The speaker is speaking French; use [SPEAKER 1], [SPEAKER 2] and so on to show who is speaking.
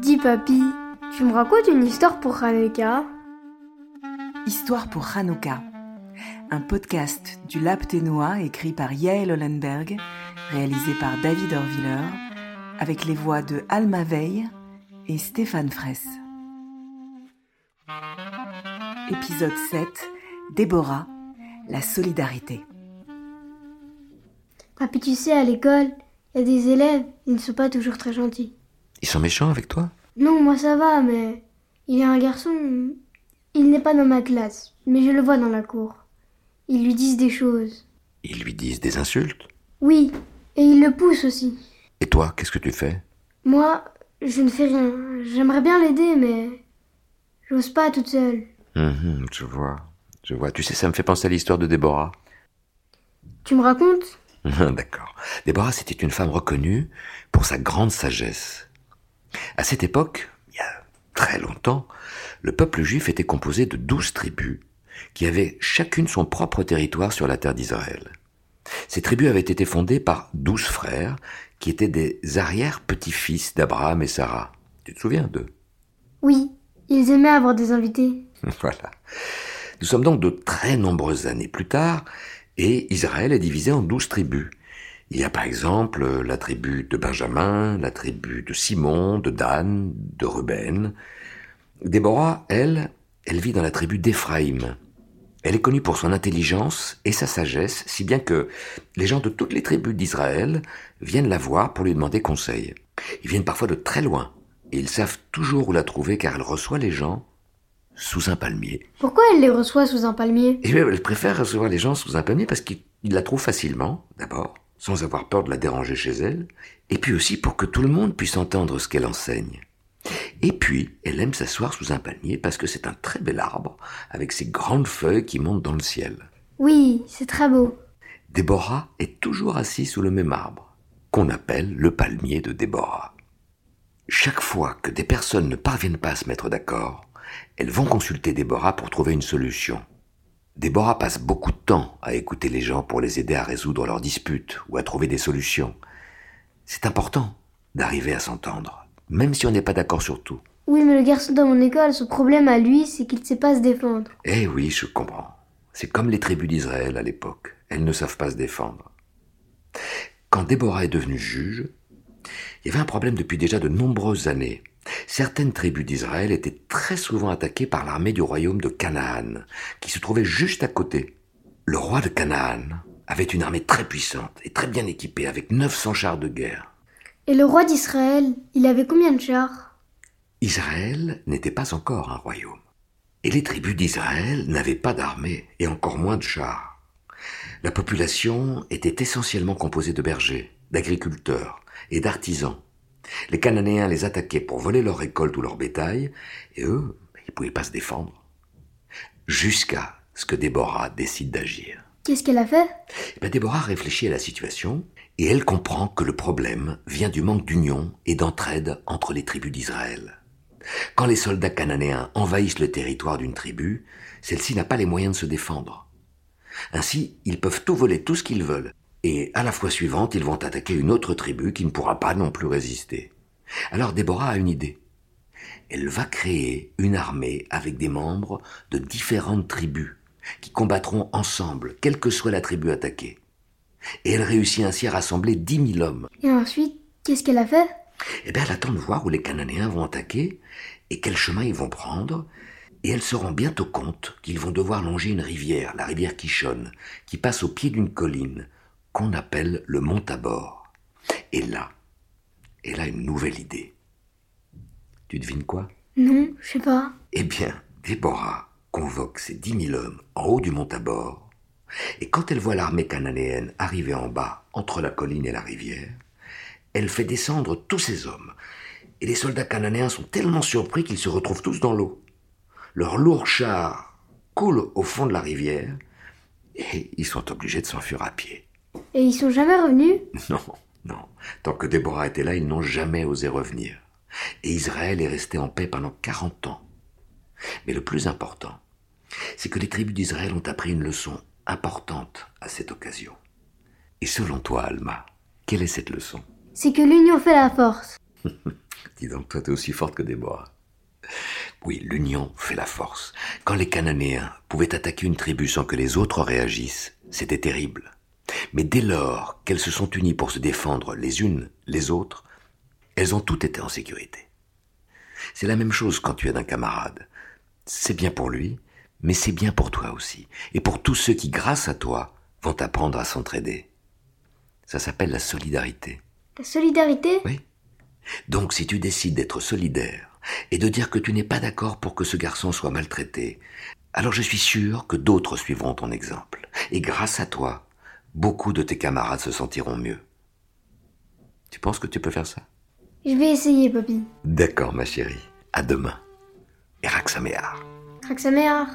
[SPEAKER 1] Dis papy, tu me racontes une histoire pour Hanouka?
[SPEAKER 2] Histoire pour Hanouka, un podcast du Lab Ténois écrit par Yael Hollenberg, réalisé par David Orviller, avec les voix de Alma Veil et Stéphane Fraisse. Épisode 7 Déborah, la solidarité.
[SPEAKER 1] Papy, tu sais, à l'école, il y a des élèves, ils ne sont pas toujours très gentils.
[SPEAKER 3] Ils sont méchants avec toi?
[SPEAKER 1] Non, moi ça va, mais il y a un garçon, il n'est pas dans ma classe, mais je le vois dans la cour. Ils lui disent des choses.
[SPEAKER 3] Ils lui disent des insultes?
[SPEAKER 1] Oui, et ils le poussent aussi.
[SPEAKER 3] Et toi, qu'est-ce que tu fais?
[SPEAKER 1] Moi, je ne fais rien. J'aimerais bien l'aider, mais j'ose pas toute seule.
[SPEAKER 3] Mhm, Je vois, je vois. Tu sais, ça me fait penser à l'histoire de Déborah.
[SPEAKER 1] Tu me racontes?
[SPEAKER 3] D'accord. Déborah, c'était une femme reconnue pour sa grande sagesse. À cette époque, il y a très longtemps, le peuple juif était composé de douze tribus qui avaient chacune son propre territoire sur la terre d'Israël. Ces tribus avaient été fondées par douze frères qui étaient des arrière-petits-fils d'Abraham et Sarah. Tu te souviens d'eux?
[SPEAKER 1] Oui, ils aimaient avoir des invités.
[SPEAKER 3] Voilà. Nous sommes donc de très nombreuses années plus tard, et Israël est divisé en douze tribus. Il y a par exemple la tribu de Benjamin, la tribu de Simon, de Dan, de Ruben. Déborah, elle, elle vit dans la tribu d'Éphraïm. Elle est connue pour son intelligence et sa sagesse, si bien que les gens de toutes les tribus d'Israël viennent la voir pour lui demander conseil. Ils viennent parfois de très loin, et ils savent toujours où la trouver car elle reçoit les gens sous un palmier.
[SPEAKER 1] Pourquoi elle les reçoit sous un palmier?
[SPEAKER 3] Et bien, elle préfère recevoir les gens sous un palmier parce qu'il il la trouve facilement, d'abord, sans avoir peur de la déranger chez elle, et puis aussi pour que tout le monde puisse entendre ce qu'elle enseigne. Et puis, elle aime s'asseoir sous un palmier parce que c'est un très bel arbre, avec ses grandes feuilles qui montent dans le ciel.
[SPEAKER 1] Oui, c'est très beau.
[SPEAKER 3] Déborah est toujours assise sous le même arbre, qu'on appelle le palmier de Déborah. Chaque fois que des personnes ne parviennent pas à se mettre d'accord, elles vont consulter Déborah pour trouver une solution. Déborah passe beaucoup de temps à écouter les gens pour les aider à résoudre leurs disputes ou à trouver des solutions. C'est important d'arriver à s'entendre, même si on n'est pas d'accord sur tout.
[SPEAKER 1] Oui, mais le garçon dans mon école, son problème à lui, c'est qu'il ne sait pas se défendre.
[SPEAKER 3] Eh oui, je comprends. C'est comme les tribus d'Israël à l'époque. Elles ne savent pas se défendre. Quand Déborah est devenue juge, il y avait un problème depuis déjà de nombreuses années. Certaines tribus d'Israël étaient très souvent attaquées par l'armée du royaume de Canaan, qui se trouvait juste à côté. Le roi de Canaan avait une armée très puissante et très bien équipée, avec 900 chars de guerre.
[SPEAKER 1] Et le roi d'Israël, il avait combien de chars?
[SPEAKER 3] Israël n'était pas encore un royaume. Et les tribus d'Israël n'avaient pas d'armée, et encore moins de chars. La population était essentiellement composée de bergers, d'agriculteurs et d'artisans. Les Cananéens les attaquaient pour voler leurs récoltes ou leur bétail, et eux, ils pouvaient pas se défendre. Jusqu'à ce que Déborah décide d'agir.
[SPEAKER 1] Qu'est-ce qu'elle a fait?
[SPEAKER 3] Eh bien, Déborah réfléchit à la situation, et elle comprend que le problème vient du manque d'union et d'entraide entre les tribus d'Israël. Quand les soldats cananéens envahissent le territoire d'une tribu, celle-ci n'a pas les moyens de se défendre. Ainsi, ils peuvent tout voler tout ce qu'ils veulent, et à la fois suivante, ils vont attaquer une autre tribu qui ne pourra pas non plus résister. Alors Déborah a une idée. Elle va créer une armée avec des membres de différentes tribus qui combattront ensemble, quelle que soit la tribu attaquée. Et elle réussit ainsi à rassembler dix mille hommes.
[SPEAKER 1] Et ensuite, qu'est-ce qu'elle a fait?
[SPEAKER 3] Eh bien, elle attend de voir où les Cananéens vont attaquer et quel chemin ils vont prendre. Et elle se rend bientôt compte qu'ils vont devoir longer une rivière, la rivière Kishon, qui passe au pied d'une colline qu'on appelle le mont Tabor. Et là, elle a une nouvelle idée. Tu devines quoi?
[SPEAKER 1] Non, je sais pas.
[SPEAKER 3] Eh bien, Déborah convoque ses dix mille hommes en haut du mont Tabor, et quand elle voit l'armée cananéenne arriver en bas, entre la colline et la rivière, elle fait descendre tous ses hommes, et les soldats cananéens sont tellement surpris qu'ils se retrouvent tous dans l'eau. Leurs lourds chars coulent au fond de la rivière, et ils sont obligés de s'enfuir à pied.
[SPEAKER 1] Et ils sont jamais revenus?
[SPEAKER 3] Non, non. Tant que Déborah était là, ils n'ont jamais osé revenir. Et Israël est resté en paix pendant 40 ans. Mais le plus important, c'est que les tribus d'Israël ont appris une leçon importante à cette occasion. Et selon toi, Alma, quelle est cette leçon?
[SPEAKER 1] C'est que l'union fait la force.
[SPEAKER 3] Dis donc, toi, t'es aussi forte que Déborah. Oui, l'union fait la force. Quand les Cananéens pouvaient attaquer une tribu sans que les autres réagissent, c'était terrible. Mais dès lors qu'elles se sont unies pour se défendre les unes les autres, elles ont toutes été en sécurité. C'est la même chose quand tu es d'un camarade. C'est bien pour lui, mais c'est bien pour toi aussi, et pour tous ceux qui, grâce à toi, vont apprendre à s'entraider. Ça s'appelle la solidarité.
[SPEAKER 1] La solidarité?
[SPEAKER 3] Oui. Donc si tu décides d'être solidaire et de dire que tu n'es pas d'accord pour que ce garçon soit maltraité, alors je suis sûr que d'autres suivront ton exemple. Et grâce à toi, beaucoup de tes camarades se sentiront mieux. Tu penses que tu peux faire ça?
[SPEAKER 1] Je vais essayer, papy.
[SPEAKER 3] D'accord, ma chérie. À demain. Et Raxaméar.
[SPEAKER 1] Raxaméar.